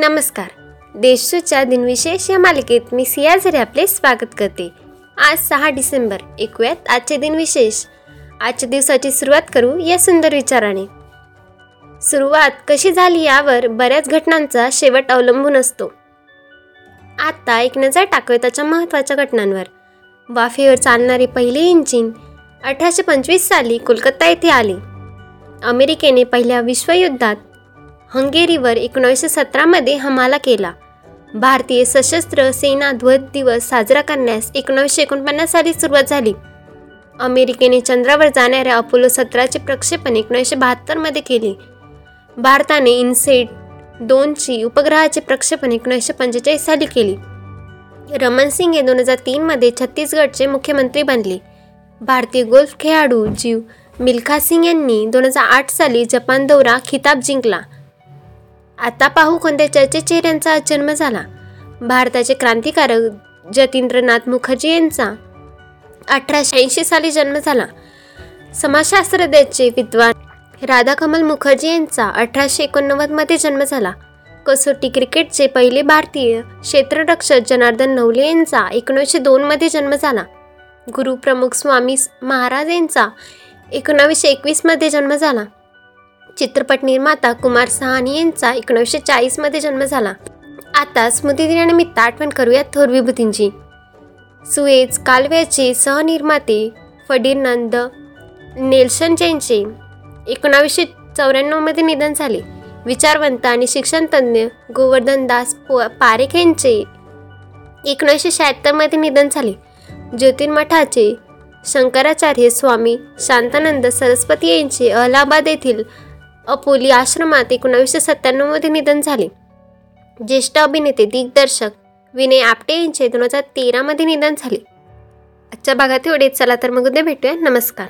नमस्कार. देशूच्या दिनविशेष या मालिकेत मी सियाझरी आपले स्वागत करते. आज सहा डिसेंबर ऐकूयात आजचे दिनविशेष. आजच्या दिवसाची सुरुवात करू या सुंदर विचाराने. सुरुवात कशी झाली यावर बऱ्याच घटनांचा शेवट अवलंबून असतो. आत्ता एक नजर टाकवेताच्या त्याच्या महत्त्वाच्या घटनांवर. वाफेवर चालणारे पहिले इंजिन अठराशे पंचवीस साली कोलकाता येथे आले. अमेरिकेने पहिल्या विश्वयुद्धात हंगेरीवर एकोणीसशे सतरामध्ये हमाला केला. भारतीय सशस्त्र सेना ध्वज दिवस साजरा करण्यास एकोणीसशे एकोणपन्नास साली सुरुवात झाली. अमेरिकेने चंद्रावर जाणाऱ्या अपोलो सतराचे प्रक्षेपण एकोणीसशे बहात्तरमध्ये केले. भारताने इन्सेट दोनची उपग्रहाचे प्रक्षेपण एकोणीसशे पंचेचाळीस साली केले. रमन सिंग हे दोन हजार तीनमध्ये छत्तीसगडचे मुख्यमंत्री बनले. भारतीय गोल्फ खेळाडू जीव मिल्खा सिंग यांनी दोन हजार आठ साली जपान दौरा खिताब जिंकला. आता पाहू कोणत्या चर्चेत चेहऱ्यांचा जन्म झाला. भारताचे क्रांतिकारक जतींद्रनाथ मुखर्जी यांचा अठराशे ऐंशी साली जन्म झाला. समाजशास्त्रज्ञाचे विद्वान राधाकमल मुखर्जी यांचा अठराशे एकोणनव्वदमध्ये जन्म झाला. कसोटी क्रिकेटचे पहिले भारतीय क्षेत्ररक्षक जनार्दन नवले यांचा एकोणीसशे दोनमध्ये जन्म झाला. गुरुप्रमुख स्वामी महाराज यांचा एकोणावीसशे एकवीसमध्ये जन्म झाला. चित्रपट निर्माता कुमार सहानी यांचा एकोणीसशे चाळीसमध्ये जन्म झाला. आता स्मृतिदिनानिमित्त आठवण करूया थोर विभूतींची. सुएज कालव्याचे सहनिर्माते फर्डिनांद नेल्सन जैनचे एकोणावीसशे चौऱ्याण्णवमध्ये निधन झाले. विचारवंत आणि शिक्षणतज्ञ गोवर्धनदास पो पारेख यांचे एकोणीसशे शहात्तरमध्ये निधन झाले. ज्योतिर्मठाचे शंकराचार्य स्वामी शांतानंद सरस्वती यांचे अलाहाबाद येथील अपोली आश्रमात एकोणावीसशे सत्त्याण्णवमध्ये निधन झाले. ज्येष्ठ अभिनेते दिग्दर्शक विनय आपटे यांचे दोन हजार तेरामध्ये निधन झाले. आजच्या भागात एवढेच. चला तर मग उद्या भेटूया. नमस्कार.